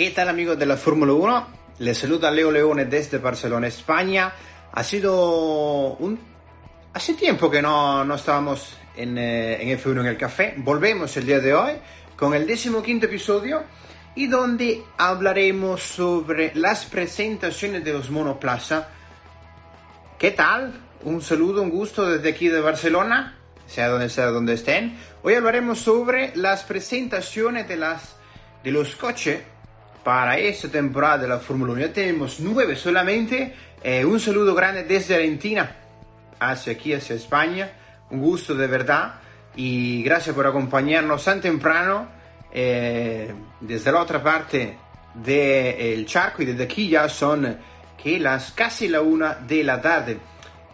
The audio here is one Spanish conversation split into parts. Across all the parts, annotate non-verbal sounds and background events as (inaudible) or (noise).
¿Qué tal amigos de la Fórmula 1? Les saluda Leo Leone desde Barcelona, España. Ha sido un... Hace tiempo que no, no estábamos en, eh, en F1 en el café. Volvemos el día de hoy con el decimoquinto episodio y donde hablaremos sobre las presentaciones de los monoplaza. ¿Qué tal? Un saludo, un gusto desde aquí de Barcelona, sea donde sea donde estén. Hoy hablaremos sobre las presentaciones de, las, de los coches para esta temporada de la Fórmula 1. Ya tenemos nueve solamente. Eh, un saludo grande desde Argentina hacia aquí, hacia España. Un gusto de verdad. Y gracias por acompañarnos tan temprano eh, desde la otra parte del charco y desde aquí ya son que las casi la una de la tarde.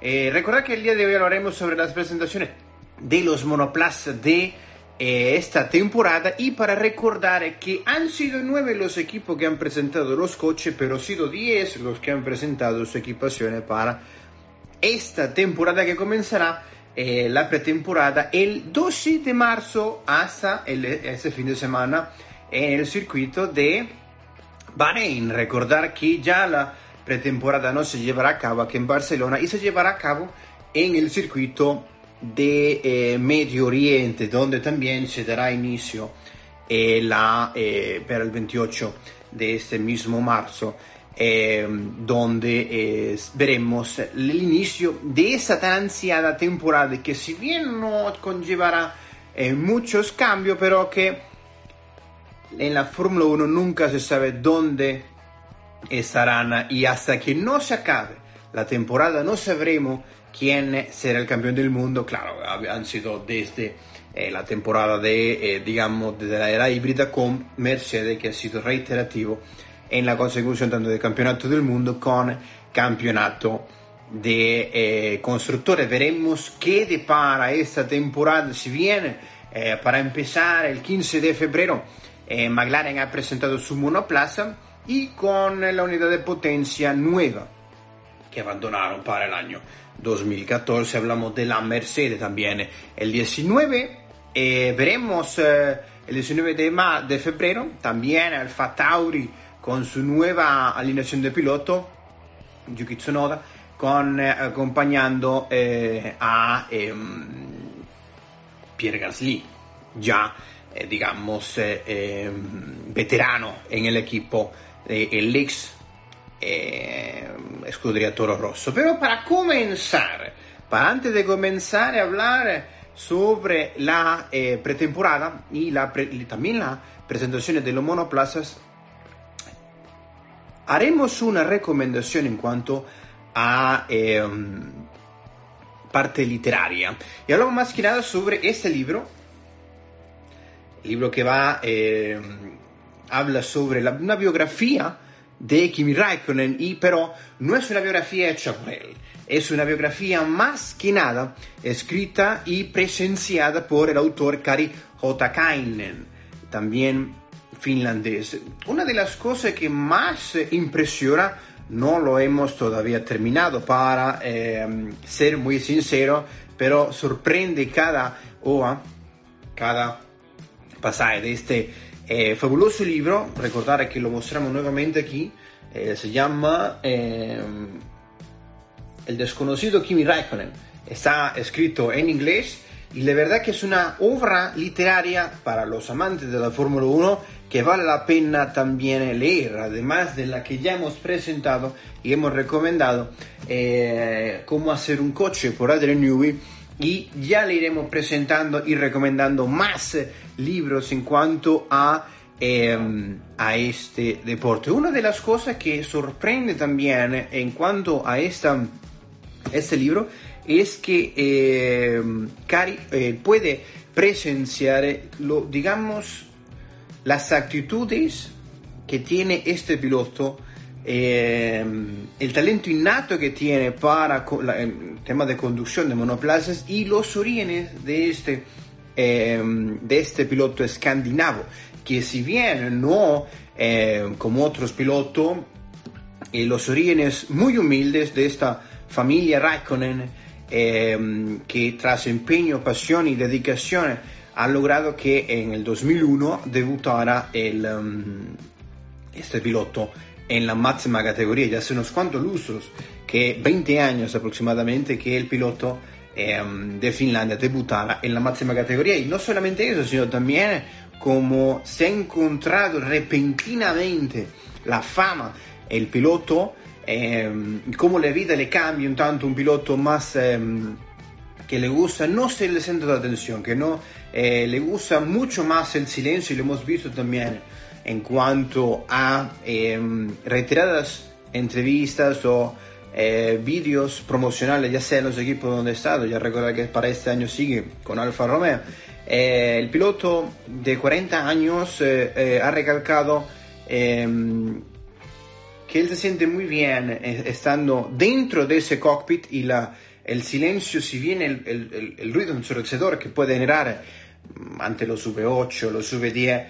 Eh, recordad que el día de hoy hablaremos sobre las presentaciones de los monoplazas de esta temporada y para recordar que han sido nueve los equipos que han presentado los coches, pero han sido diez los que han presentado su equipación para esta temporada que comenzará eh, la pretemporada el 12 de marzo hasta el, fin de semana en el circuito de Bahrein. Recordar que ya la pretemporada no se llevará a cabo aquí en Barcelona y se llevará a cabo en el circuito de eh, Medio Oriente, donde también se dará inicio eh, la, eh, para el 28 de este mismo marzo, eh, donde eh, veremos el inicio de esa tan ansiada temporada que si bien no conllevará eh, muchos cambios, pero que en la Fórmula 1 nunca se sabe dónde estarán y hasta que no se acabe la temporada no sabremos quién será el campeón del mundo. Claro, han sido desde eh, la temporada de, eh, digamos, de la era híbrida con Mercedes que ha sido reiterativo en la consecución tanto del campeonato del mundo con campeonato de eh, constructores. Veremos qué depara esta temporada. Si bien eh, para empezar el 15 de febrero eh, McLaren ha presentado su monoplaza y con la unidad de potencia nueva que abandonaron para el año 2014. Hablamos de la Mercedes también. El 19 eh, veremos eh, el 19 de, de febrero también Alfa Tauri con su nueva alineación de piloto, Yuki Tsunoda, con, eh, acompañando a ehm, Pierre Gasly, ya digamos eh, veterano en el equipo del ex eh, Escudería Toro Rosso. Pero para comenzar, para antes de comenzar a hablar sobre la eh, pretemporada y, la pre- y también la presentación de los monoplazas, haremos una recomendación en cuanto a em, parte literaria. Y hablamos más que nada sobre este libro, libro que va, eh, habla sobre la- una biografía de Kimi Raikkonen, y, pero no es una biografía hecha por es una biografía más que nada escrita y presenciada por el autor Kari Hotakainen, también finlandés. Una de las cosas que más impresiona, no lo hemos todavía terminado para eh, ser muy sincero, pero sorprende cada OA, cada pasaje de este eh, fabuloso libro. Recordar que lo mostramos nuevamente aquí. eh, se llama eh, El desconocido Kimi Raikkonen. Está escrito en inglés y la verdad que es una obra literaria para los amantes de la Fórmula 1 que vale la pena también leer, además de la que ya hemos presentado y hemos recomendado eh, cómo hacer un coche por Adrian Newey y ya le iremos presentando y recomendando más libros en cuanto a, eh, a este deporte. Una de las cosas que sorprende también en cuanto a esta, este libro es que eh, Cari eh, puede presenciar, lo, digamos, las actitudes que tiene este piloto, eh, el talento innato que tiene para la- el tema de conducción de monoplazas y los orígenes de este, eh, de este piloto escandinavo, que si bien no eh, como otros pilotos, eh, los orígenes muy humildes de esta familia Raikkonen, eh, que tras empeño, pasión y dedicación ha logrado que en el 2001 debutara este piloto en la máxima categoría, ya hace unos cuantos lustros, que 20 años aproximadamente que el piloto eh, de Finlandia debutara en la máxima categoría. Y no solamente eso, sino también como se ha encontrado repentinamente la fama, el piloto, eh, cómo la vida le cambia un tanto, un piloto más... Eh, que le gusta no ser el centro de atención, que no eh, le gusta mucho más el silencio y lo hemos visto también en cuanto a eh, reiteradas entrevistas o eh, vídeos promocionales, ya sea en los equipos donde ha estado, ya recuerda que para este año sigue con Alfa Romeo. Eh, el piloto de 40 años eh, eh, ha recalcado em, que él se siente muy bien estando dentro de ese cockpit y la, el silencio, si bien el, el, el ruido ensordecedor que puede generar mm, ante los V8, los V10,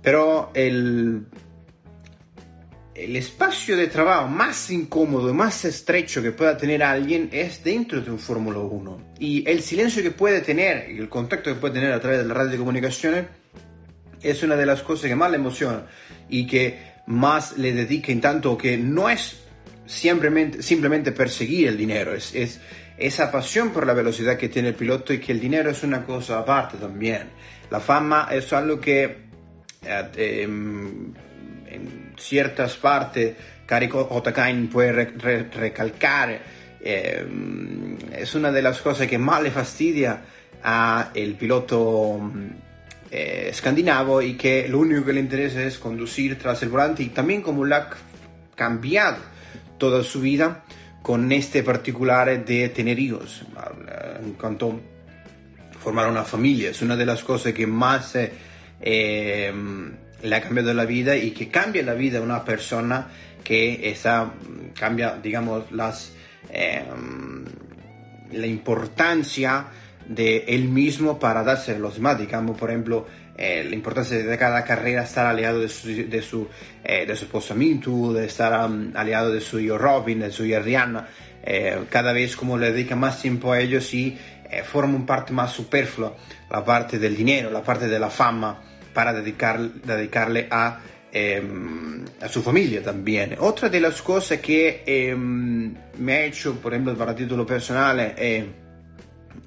pero el, el espacio de trabajo más incómodo, más estrecho que pueda tener alguien es dentro de un Fórmula 1. Y el silencio que puede tener y el contacto que puede tener a través de la radio de comunicaciones es una de las cosas que más le emociona y que más le dedica en tanto que no es simplemente, simplemente perseguir el dinero, es, es esa pasión por la velocidad que tiene el piloto y que el dinero es una cosa aparte también. La fama es algo que eh, eh, en ciertas partes Kari Otakainen puede re, re, recalcar. Eh, es una de las cosas que más le fastidia a el piloto eh, escandinavo y que lo único que le interesa es conducir tras el volante y también como le ha cambiado toda su vida con este particular de tener hijos en cuanto a formar una familia es una de las cosas que más eh, eh, le ha cambiado la vida y que cambia la vida de una persona que esa cambia digamos las eh, la importancia de él mismo para darse a los demás. Digamos por ejemplo eh, la importancia de cada carrera estar aliado de su, de su, eh, de su de estar aliado de su hijo Robin, de su hija Rihanna, eh, cada vez como le dedica más tiempo a ellos y eh, forma un parte más superflua, la parte del dinero, la parte de la fama, para dedicar, dedicarle a, eh, a su familia también. Otra de las cosas que eh, me ha hecho, por ejemplo, para título personal, eh,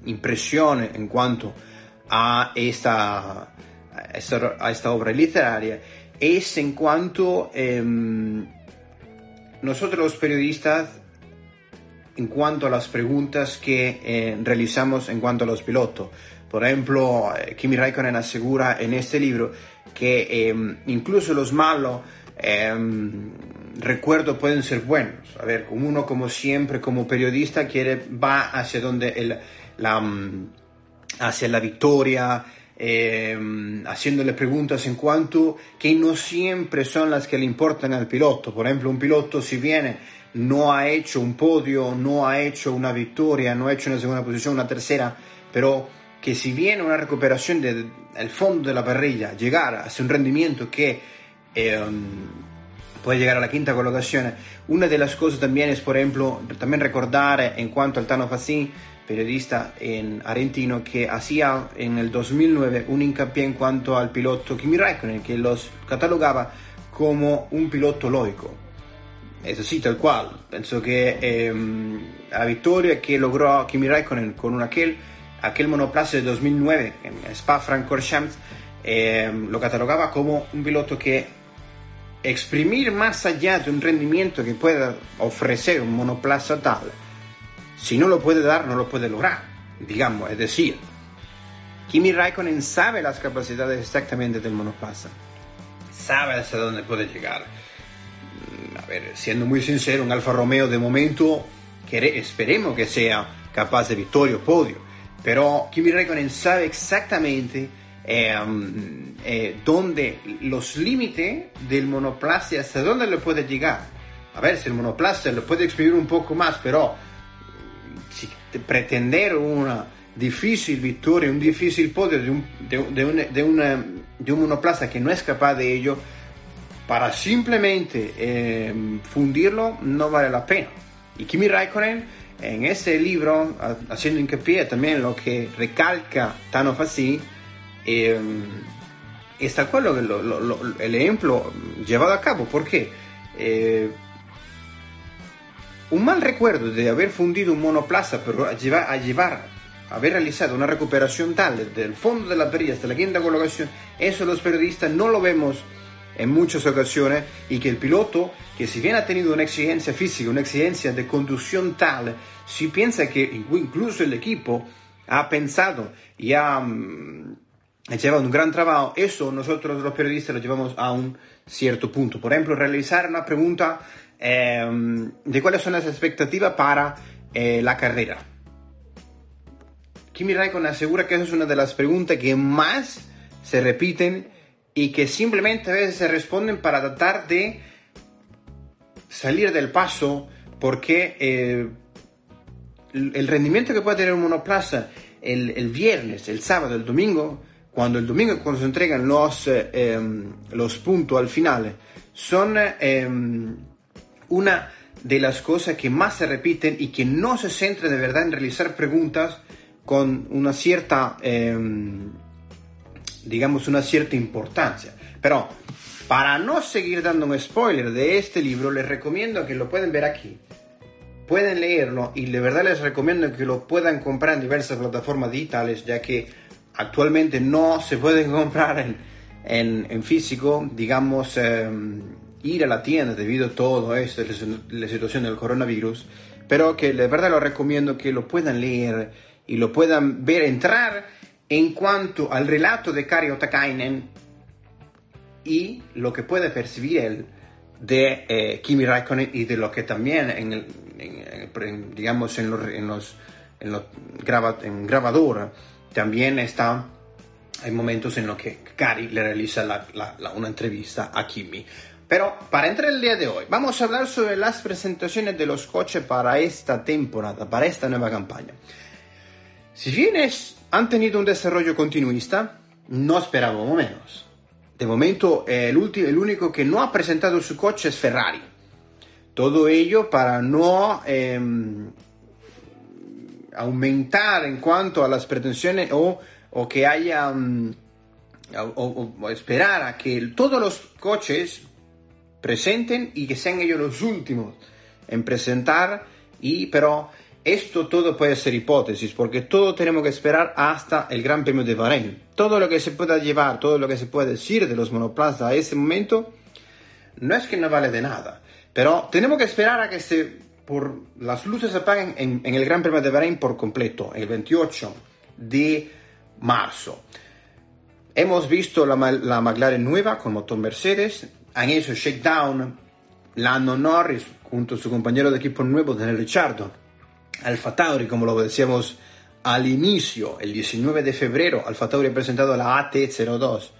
impresión en cuanto a esta, esta, obra literaria es en cuanto eh, nosotros los periodistas en cuanto a las preguntas que eh, realizamos en cuanto a los pilotos. Por ejemplo, Kimi Raikkonen asegura en este libro que eh, incluso los malos eh, recuerdos pueden ser buenos. A ver, uno como siempre, como periodista, quiere, va hacia donde el, la, hacia la victoria, eh, haciéndole preguntas en cuanto que no siempre son las que le importan al piloto. Por ejemplo, un piloto si viene no ha hecho un podio, no ha hecho una victoria, no ha hecho una segunda posición, una tercera, pero que si viene una recuperación del de, fondo de la parrilla, llegar a un rendimiento que eh, puede llegar a la quinta colocación, una de las cosas también es, por ejemplo, también recordar en cuanto al Tano Fassin, periodista en argentino, que hacía en el 2009 un hincapié en cuanto al piloto Kimi Raikkonen, que los catalogaba como un piloto lógico. Es así, tal cual. Penso que eh, la victoria que logró Kimi Raikkonen con un aquel, aquel monoplaza de 2009 en Spa-Francorchamps eh, lo catalogaba como un piloto que exprimir más allá de un rendimiento que pueda ofrecer un monoplaza tal, si no lo puede dar, no lo puede lograr, digamos, es decir, Kimi Raikkonen sabe las capacidades exactamente del monoplaza, sabe hasta dónde puede llegar. A ver, siendo muy sincero, un Alfa Romeo de momento, esperemos que sea capaz de victoria o podio, pero Kimi Raikkonen sabe exactamente eh, eh, dónde los límites del monoplaza, hasta dónde le puede llegar. A ver, si el monoplaza lo puede exprimir un poco más, pero si pretender una difícil victoria, un difícil podio de un, de, de, de, una, de un monoplaza que no es capaz de ello, para simplemente eh, fundirlo no vale la pena. Y Kimi Raikkonen en ese libro, haciendo hincapié también lo que recalca Tano Fassi, eh, es tal cual el ejemplo llevado a cabo, porque eh, un mal recuerdo de haber fundido un monoplaza, pero a llevar, a llevar, haber realizado una recuperación tal desde el fondo de la perilla hasta la quinta colocación, eso los periodistas no lo vemos en muchas ocasiones y que el piloto, que si bien ha tenido una exigencia física, una exigencia de conducción tal, si piensa que incluso el equipo ha pensado y ha, mm, llevado un gran trabajo, eso nosotros los periodistas lo llevamos a un cierto punto. Por ejemplo, realizar una pregunta em, de cuáles son las expectativas para eh, la carrera. Kimi Raikkonen asegura que esa es una de las preguntas que más se repiten y que simplemente a veces se responden para tratar de salir del paso porque eh, el rendimiento que puede tener un monoplaza el, viernes, el sábado, el domingo, cuando el domingo cuando se entregan los, eh, em, los puntos al final, son em, una de las cosas que más se repiten y que no se centra de verdad en realizar preguntas con una cierta em, digamos, una cierta importancia. Pero para no seguir dando un spoiler de este libro, les recomiendo que lo pueden ver aquí. Pueden leerlo y de verdad les recomiendo que lo puedan comprar en diversas plataformas digitales, ya que actualmente no se pueden (laughs) comprar en, en, físico, digamos, em, ir a la tienda debido a todo esto, la situación del coronavirus, pero que de verdad lo recomiendo que lo puedan leer y lo puedan ver, entrar en cuanto al relato de Kari Otakainen y lo que puede percibir él de eh, Kimi Raikkonen y de lo que también en, el, digamos en los, en los, en los en grabadora también está hay momentos en los que Kari le realiza una entrevista a Kimi. Pero para entrar el día de hoy vamos a hablar sobre las presentaciones de los coches para esta temporada para esta nueva campaña. Si bien han tenido un desarrollo continuista, no esperábamos menos. De momento, el, el único que no ha presentado su coche es Ferrari. Todo ello para no em, aumentar en cuanto a las pretensiones o, que haya... Mm, o, esperar a que todos los coches presenten y que sean ellos los últimos en presentar y pero esto todo puede ser hipótesis, porque todo tenemos que esperar hasta el Gran Premio de Bahrein. Todo lo que se pueda llevar, todo lo que se puede decir de los monoplazas a ese momento, no es que no vale de nada. Pero tenemos que esperar a que se, por, las luces se apaguen en, el Gran Premio de Bahrein por completo, el 28 de marzo. Hemos visto la, la McLaren nueva con motor Mercedes, han hecho shakedown Lando Norris junto a su compañero de equipo nuevo, Daniel Ricciardo Alfa Tauri, como lo decíamos al inicio, el 19 de febrero, Alfa Tauri ha presentado la AT02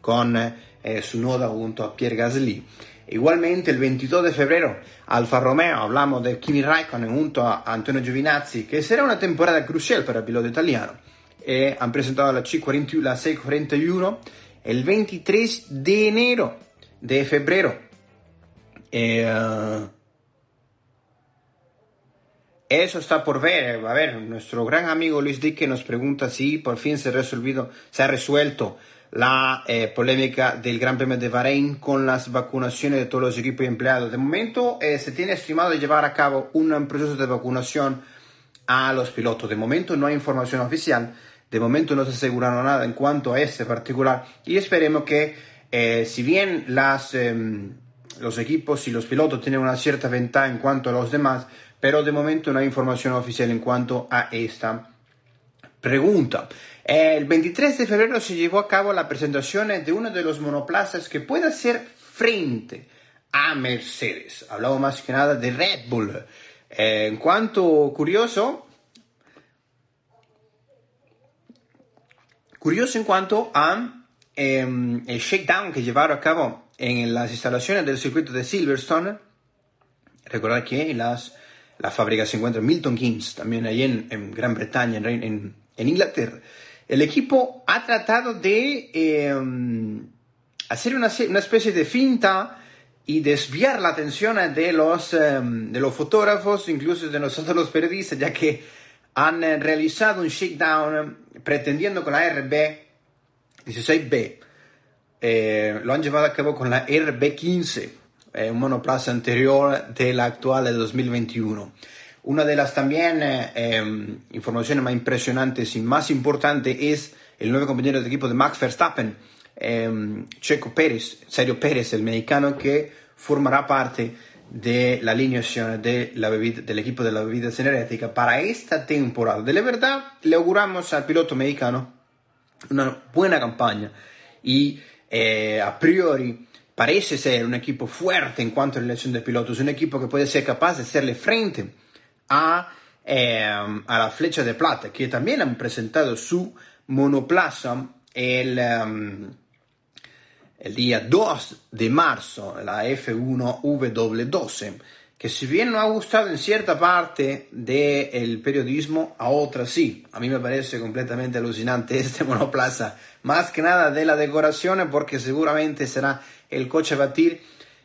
con eh, su noda junto a Pierre Gasly. Igualmente el 22 de febrero Alfa Romeo, hablamos de Kimi Raikkonen junto a Antonio Giovinazzi, que será una temporada crucial para el piloto italiano. Eh, han presentado la, C41, la C41 el 23 de enero de febrero. Eh, eso está por ver. A ver, nuestro gran amigo Luis Dique nos pregunta si por fin se resolvido, se ha resuelto la eh, polémica del Gran Premio de Bahrein con las vacunaciones de todos los equipos empleados. De momento eh, se tiene estimado llevar a cabo un proceso de vacunación a los pilotos. De momento no hay información oficial, de momento no se aseguraron nada en cuanto a este particular y esperemos que eh, si bien las, em, los equipos y los pilotos tienen una cierta ventaja en cuanto a los demás, pero de momento no hay información oficial en cuanto a esta pregunta. El 23 de febrero se llevó a cabo la presentación de uno de los monoplazas que puede hacer frente a Mercedes. Hablamos más que nada de Red Bull. Eh, en cuanto curioso, curioso en cuanto a em, el shakedown que llevaron a cabo en las instalaciones del circuito de Silverstone. Recordad que las la fábrica se encuentra en Milton Keynes, también ahí en, Gran Bretaña, en, Inglaterra. El equipo ha tratado de em, hacer una, especie de finta y desviar la atención de los, em, de los fotógrafos, incluso de nosotros (laughs) los periodistas, ya que han eh, realizado un shakedown pretendiendo con la RB 16B eh, lo han llevado a cabo con la RB15, eh, un monoplaza anterior de la actual de 2021. Una de las también em, informaciones más impresionantes y más importantes es el nuevo compañero de equipo de Max Verstappen, em, Checo Pérez, Sergio Pérez, el mexicano que formará parte de la alineación de la bebida, del equipo de la bebida energética para esta temporada. De la verdad, le auguramos al piloto mexicano una buena campaña y eh, a priori parece ser un equipo fuerte en cuanto a elección de pilotos, un equipo que puede ser capaz de hacerle frente a, eh, a la flecha de plata, que también han presentado su monoplaza el... El día 2 de marzo, la F1 W12, que si bien no ha gustado en cierta parte del periodismo, a otra sí. A mí me parece completamente alucinante (laughs) este monoplaza, más que nada de la decoración, porque seguramente será el coche a batir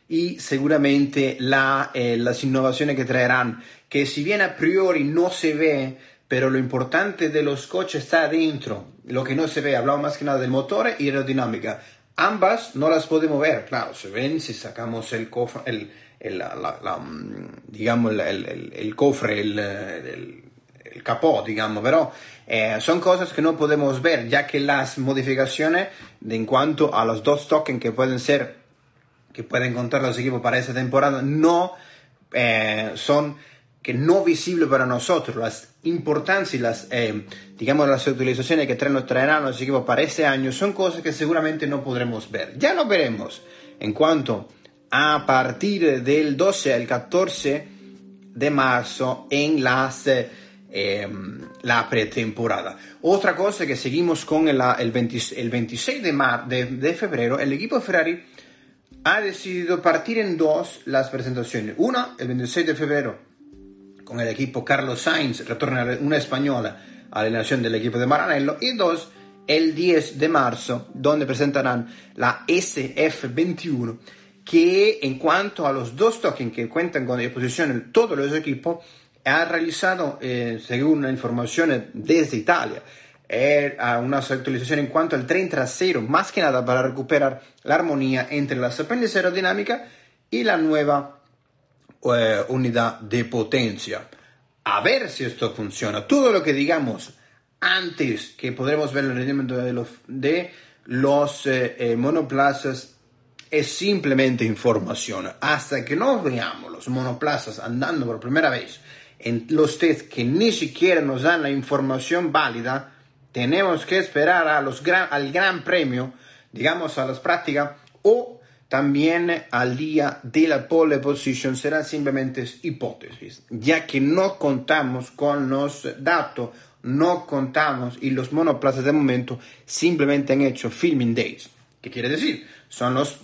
y seguramente la, eh, las innovaciones que traerán, que si bien a priori no se ve, pero lo importante de los coches está adentro, lo que no se ve, hablamos más que nada del motor y aerodinámica. Ambas no las podemos ver, claro, se ven si sacamos el cofre, el, el la, mm, digamos, el, el cofre, el, capó, digamos, pero eh, son cosas que no podemos ver, ya que las modificaciones de, en cuanto a los dos tokens que pueden ser, que pueden encontrar los equipos para esta temporada, no eh, son que no visible para nosotros, las importancias y las, eh, digamos, las utilizaciones que traen, traerán los equipos para este año son cosas que seguramente no podremos ver. Ya lo veremos en cuanto a partir del 12 al 14 de marzo en las, eh, la pretemporada. Otra cosa que seguimos con el, el, 26 de, mar, de, de febrero, el equipo Ferrari ha decidido partir en dos las presentaciones. Una, el 26 de febrero, con el equipo Carlos Sainz, retorna una española a la nación del equipo de Maranello, y dos, el 10 de marzo, donde presentarán la SF21, que en cuanto a los dos tokens que cuentan con disposición todos los equipos, ha realizado, eh, según la información desde Italia, eh, una actualización en cuanto al tren trasero, más que nada para recuperar la armonía entre la apéndices aerodinámica y la nueva eh, unidad de potencia. A ver si esto funciona. Todo lo que digamos antes que podremos ver el rendimiento de los, de los eh, eh, monoplazas es simplemente información. Hasta que no veamos los monoplazas andando por primera vez en los test que ni siquiera nos dan la información válida, tenemos que esperar a los al gran premio, digamos a las prácticas, o también al día de la pole position serán simplemente hipótesis, ya que no contamos con los datos, no contamos y los monoplazas de momento simplemente han hecho filming days. ¿Qué quiere decir? Son los,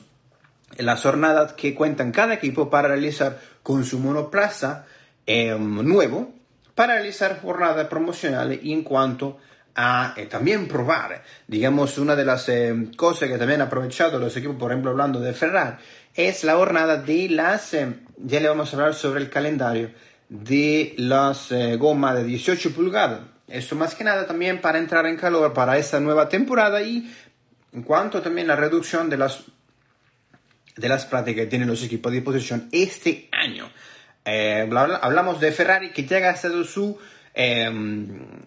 las jornadas que cuentan cada equipo para realizar con su monoplaza em, nuevo, para realizar jornadas promocionales y en cuanto a eh, también probar. Digamos, una de las eh, cosas que también han aprovechado los equipos, por ejemplo, hablando de Ferrari, es la jornada de las, eh, ya le vamos a hablar sobre el calendario, de las gomas de 18 pulgadas. Esto más que nada también para entrar en calor para esta nueva temporada y en cuanto también la reducción de las, de las prácticas que tienen los equipos de disposición este año. hablamos de Ferrari que ya ha gastado su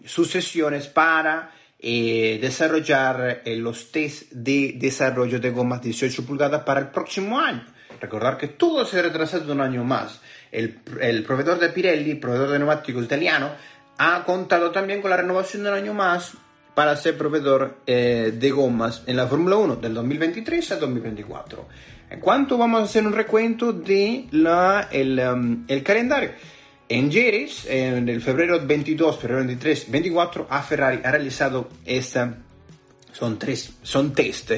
sus sesiones para eh, desarrollar eh, los test de desarrollo de gomas 18 pulgadas para el próximo año. Recordar que todo se ha retrasado un año más. El, el proveedor de Pirelli, proveedor de neumáticos italiano, ha contado también con la renovación de un año más para ser proveedor eh, de gomas en la Fórmula 1 del 2023 al 2024. En cuanto vamos a hacer un recuento de la, el, um, el calendario. En Jerez, en el febrero 22, febrero 23, 24, a Ferrari ha realizado esta, son tres, son test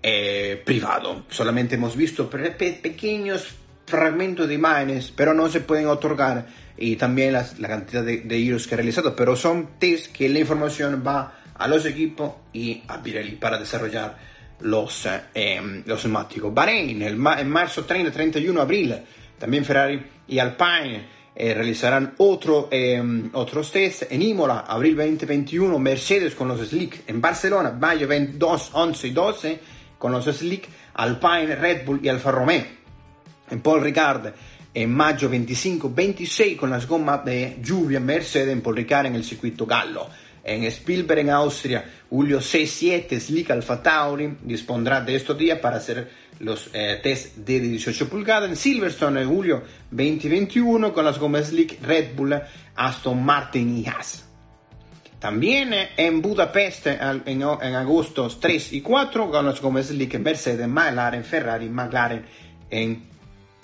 eh, privado. Solamente hemos visto pequeños fragmentos de imágenes, pero no se pueden otorgar y también la cantidad de, de euros que ha realizado, pero son test que la información va a los equipos y a Pirelli para desarrollar los, eh, los neumáticos. Bahrein, en marzo 30-31 abril, también Ferrari y Alpine eh, realizarán otro, eh, otros test en Imola, abril 2021, Mercedes con los Slick en Barcelona, mayo 22, 11 y 12, con los Slick, Alpine, Red Bull y Alfa Romeo. En Paul Ricard en mayo 25-26 con las gomas de lluvia Mercedes en Paul Ricard en el circuito Gallo. En Spielberg, en Austria, julio 6-7, Slick Alfa Tauri dispondrá de estos días para hacer los eh, test de 18 pulgadas. En Silverstone, en julio 2021, con las gomas Slick Red Bull, Aston Martin y Haas. También eh, en Budapest, en, en, agosto 3 y 4, con las gomas Slick Mercedes, McLaren, Ferrari, McLaren en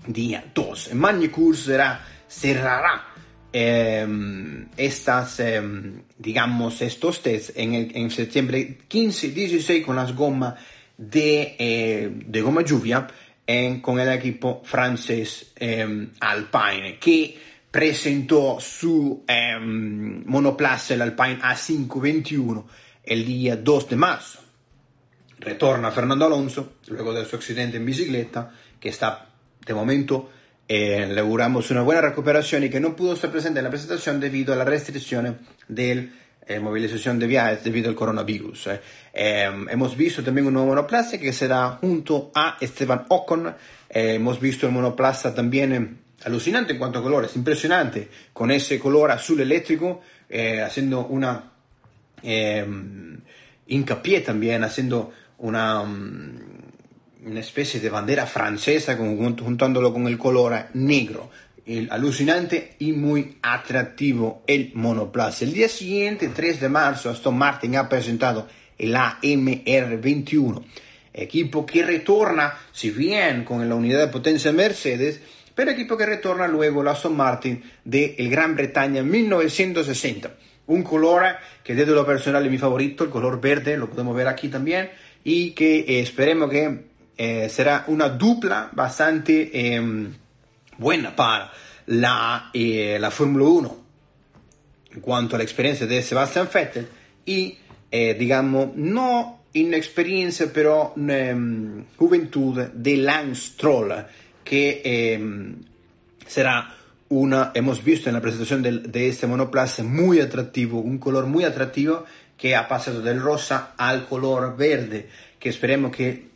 día 2. En Magny será, cerrará eh, estas, eh, digamos, estos test en, el, en septiembre 15 y 16 con las gomas de, eh, de goma lluvia en, con el equipo francés em, Alpine que presentó su monoplaza, el Alpine A521, el día 2 de marzo. Retorna Fernando Alonso, luego de su accidente en bicicleta, que está de momento eh, le auguramos una buena recuperación y que no pudo estar presente en la presentación debido a las restricciones de eh, movilización de viajes debido al coronavirus. Eh. Eh, hemos visto también un nuevo monoplaza que será junto a Esteban Ocon. Eh, hemos visto el monoplaza también eh, alucinante en cuanto a colores, impresionante, con ese color azul eléctrico, haciendo una hincapié también, haciendo una... Um, una especie de bandera francesa juntándolo con el color negro. El alucinante y muy atractivo el monoplaza. El día siguiente, 3 de marzo, Aston Martin ha presentado el AMR21, equipo que retorna, si bien con la unidad de potencia Mercedes, pero equipo que retorna luego el Aston Martin de el Gran Bretaña en 1960. Un color que desde lo personal es mi favorito, el color verde, lo podemos ver aquí también, y que esperemos que eh, será una dupla bastante eh, buena para la, eh, la Fórmula 1 en cuanto a la experiencia de Sebastian Vettel y, eh, digamos, no inexperiencia, pero ehm, juventud de Lance Stroll, que ehm, será una, hemos visto en la presentación de, de este monoplaza muy atractivo, un color muy atractivo que ha pasado del rosa al color verde, que esperemos que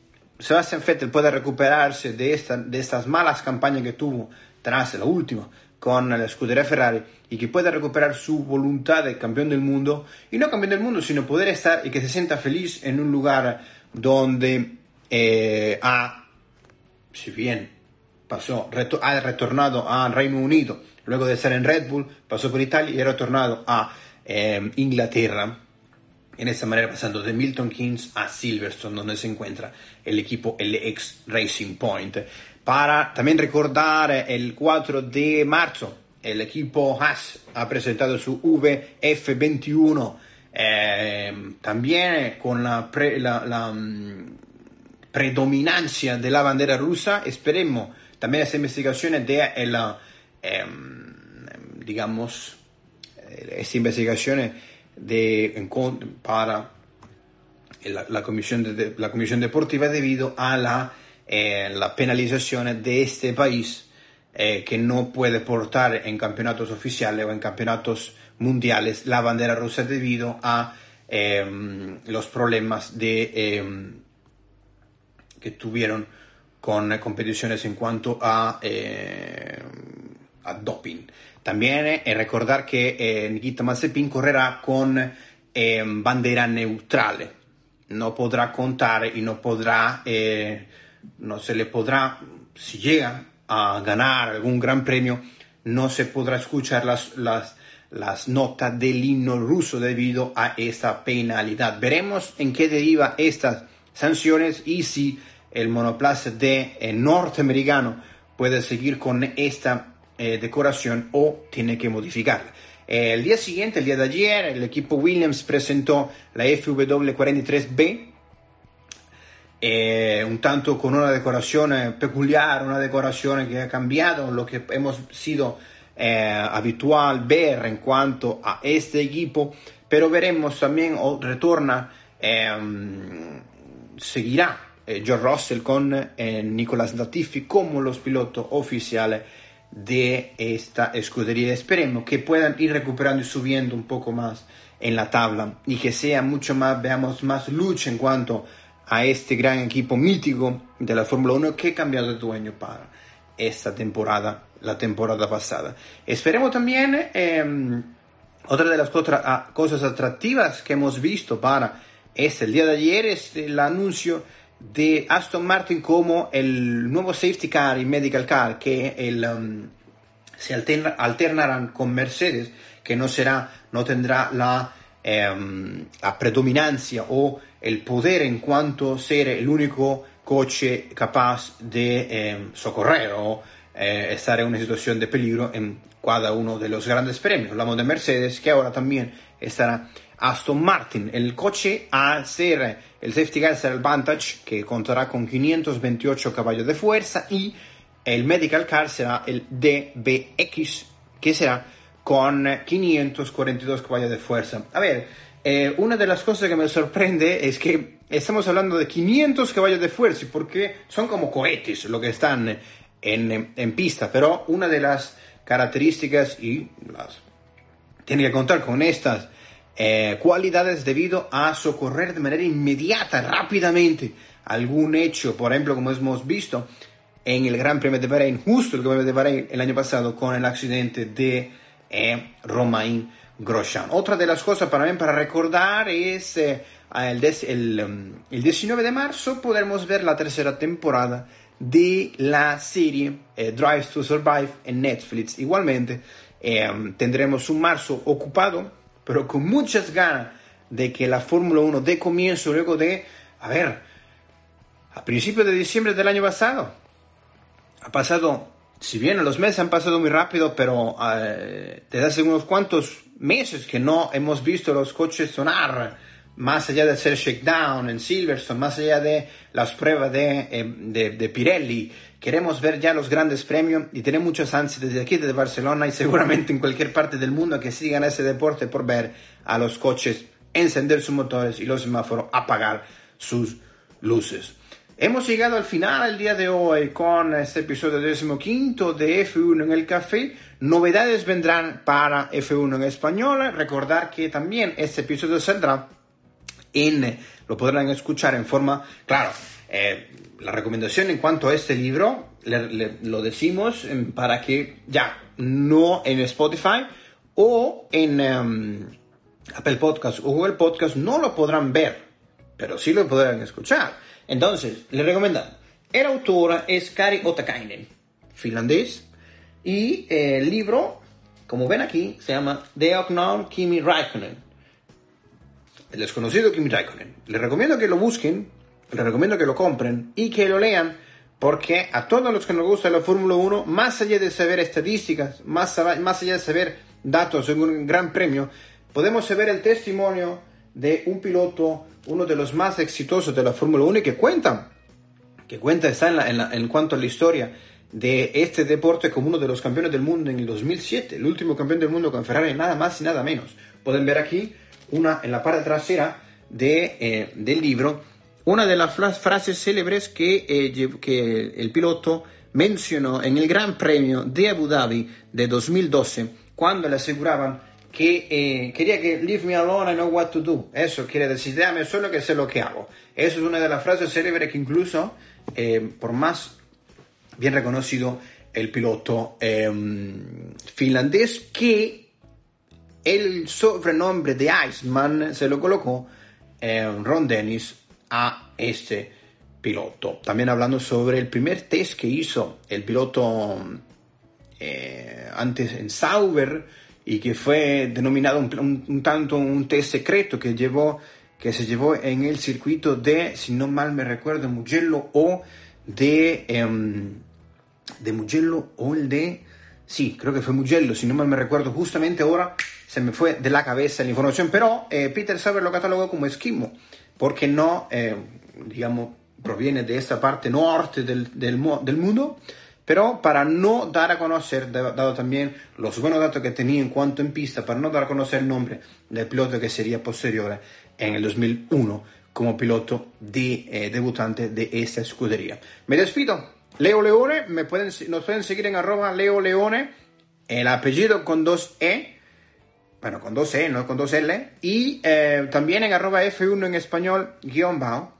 Sebastian Vettel puede recuperarse de, esta, de estas malas campañas que tuvo tras la última con la escudería Ferrari y que pueda recuperar su voluntad de campeón del mundo y no campeón del mundo sino poder estar y que se sienta feliz en un lugar donde eh, ha si bien pasó ha retornado a Reino Unido luego de estar en Red Bull pasó por Italia y ha retornado a eh, Inglaterra en esta manera pasando de Milton Keynes a Silverstone, donde se encuentra el equipo LX Racing Point. Para también recordar el 4 de marzo, el equipo Haas ha presentado su VF21, eh, también con la, pre, la, um, predominancia de la bandera rusa. Esperemos también esa investigaciones de la, eh, digamos, esta investigación de, para la, la, comisión de, la comisión deportiva debido a la, eh, la penalización de este país eh, que no puede portar en campeonatos oficiales o en campeonatos mundiales la bandera rusa debido a eh, los problemas de, eh, que tuvieron con competiciones en cuanto a, eh, a doping. También eh, recordar que eh, Nikita Mazepin correrá con eh, bandera neutral. No podrá contar y no podrá, eh, no se le podrá, si llega a ganar algún gran premio, no se podrá escuchar las, las, las notas del himno ruso debido a esta penalidad. Veremos en qué deriva estas sanciones y si el monoplaza de eh, norteamericano puede seguir con esta eh, decoración o tiene que modificarla. Eh, el día siguiente, el día de ayer, el equipo Williams presentó la FW43B, eh, un tanto con una decoración peculiar, una decoración que ha cambiado lo que hemos sido eh, habitual ver en cuanto a este equipo, pero veremos también o retorna, em, seguirá George Russell con Nicolas Latifi como los pilotos oficiales de esta escudería. Esperemos que puedan ir recuperando y subiendo un poco más en la tabla y que sea mucho más, veamos más lucha en cuanto a este gran equipo mítico de la Fórmula 1 que ha cambiado de dueño para esta temporada, la temporada pasada. Esperemos también, eh, otra de las cosas atractivas que hemos visto para este, el día de ayer, es el anuncio de Aston Martin como el nuevo safety car y medical car que el, um, se alternarán con Mercedes, que no será, no tendrá la, em, la predominancia o el poder en cuanto ser el único coche capaz de eh, socorrer o eh, estar en una situación de peligro en cada uno de los grandes premios. Hablamos de Mercedes, que ahora también estará Aston Martin. El coche a ser el safety car será el Vantage, que contará con 528 caballos de fuerza, y el medical car será el DBX, que será con 542 caballos de fuerza. A ver, eh, una de las cosas que me sorprende es que estamos hablando de 500 caballos de fuerza, porque son como cohetes lo que están en, en pista, pero una de las características y las tiene que contar con estas eh, cualidades debido a socorrer de manera inmediata, rápidamente, algún hecho, por ejemplo, como hemos visto en el Gran Premio de Bahrein, justo el Gran Premio de Bahrein el año pasado con el accidente de eh, Romain Grosjean. Otra de las cosas para mí para recordar es eh, el, el, el, 19 de marzo podremos ver la tercera temporada de la serie eh, Drive to Survive en Netflix. Igualmente eh, tendremos un marzo ocupado, pero con muchas ganas de que la Fórmula 1 dé comienzo luego de, a ver, a principios de diciembre del año pasado. Ha pasado, si bien los meses han pasado muy rápido, pero eh, desde hace unos cuantos meses que no hemos visto los coches sonar más allá de hacer shakedown en Silverstone, más allá de las pruebas de, eh, de, de, Pirelli, queremos ver ya los grandes premios y tenemos muchas ansias desde aquí, desde Barcelona y seguramente en cualquier parte del mundo que sigan ese deporte por ver a los coches encender sus motores y los semáforos apagar sus luces. Hemos llegado al final el día de hoy con este episodio 15 de F1 en el café. Novedades vendrán para F1 en español. Recordar que también este episodio saldrá en, lo podrán escuchar en forma, claro, eh, la recomendación en cuanto a este libro, lo decimos para que ya, no en Spotify o en em, Apple Podcast o Google Podcast no lo podrán ver, pero sí lo podrán escuchar. Entonces, le recomiendo, el autor es Kari Otakainen, finlandés, y el libro, como ven aquí, se llama The Unknown Kimi Raikkonen el desconocido Kimi Raikkonen. Les recomiendo que lo busquen, les recomiendo que lo compren y que lo lean, porque a todos los que nos gusta la Fórmula 1, más allá de saber estadísticas, más, más allá de saber datos en un gran premio, podemos saber el testimonio de un piloto, uno de los más exitosos de la Fórmula 1 y que cuenta, que cuenta, está en, en cuanto a la historia de este deporte como uno de los campeones del mundo en el 2007, el último campeón del mundo con Ferrari, nada más y nada menos. Pueden ver aquí una, en la parte trasera de, eh, del libro una de las frases célebres que, eh, que el piloto mencionó en el Gran Premio de Abu Dhabi de 2012, cuando le aseguraban que eh, quería que leave me alone, I know what to do. Eso quiere decir, déjame solo que sé lo que hago. Eso es una de las frases célebres que incluso, por más bien reconocido, el piloto finlandés que el sobrenombre de Iceman se lo colocó eh, Ron Dennis a este piloto. También hablando sobre el primer test que hizo el piloto eh, antes en Sauber y que fue denominado un, tanto un test secreto que llevó que se llevó en el circuito de, si no mal me recuerdo, Mugello o de, em, de Mugello o el de, sí, creo que fue Mugello, si no mal me recuerdo, justamente ahora se me fue de la cabeza la información, pero eh, Peter Sauber lo catalogó como esquimo, porque no, eh, digamos, proviene de esta parte norte del, del, del, mundo, pero para no dar a conocer, dado también los buenos datos que tenía en cuanto en pista, para no dar a conocer el nombre del piloto que sería posterior en el 2001 como piloto de, eh, debutante de esta escudería. Me despido. Leo Leone, me pueden, nos pueden seguir en arroba Leo Leone, el apellido con dos E, bueno, con dos E, no con dos L, y eh, también en arroba F1 en español guion bajo,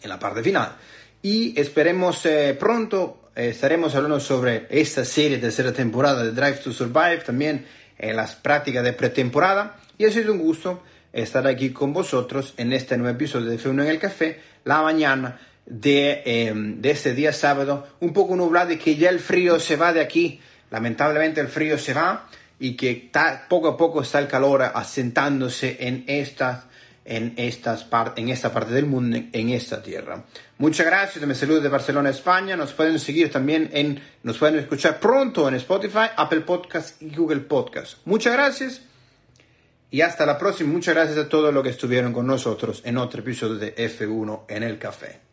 en la parte final. Y esperemos eh, pronto, eh, estaremos hablando sobre esta serie, tercera temporada de Drive to Survive, también en las prácticas de pretemporada. Y ha sido un gusto estar aquí con vosotros en este nuevo episodio de F1 en el Café, la mañana de, eh, de este día sábado, un poco nublado y que ya el frío se va de aquí. Lamentablemente el frío se va y que poco a poco está el calor asentándose en esta, en, estas en esta parte del mundo, en esta tierra. Muchas gracias, me saludo de Barcelona, España. Nos pueden seguir también en, nos pueden escuchar pronto en Spotify, Apple Podcast y Google Podcast. Muchas gracias y hasta la próxima. Muchas gracias a todos los que estuvieron con nosotros en otro episodio de F1 en el café.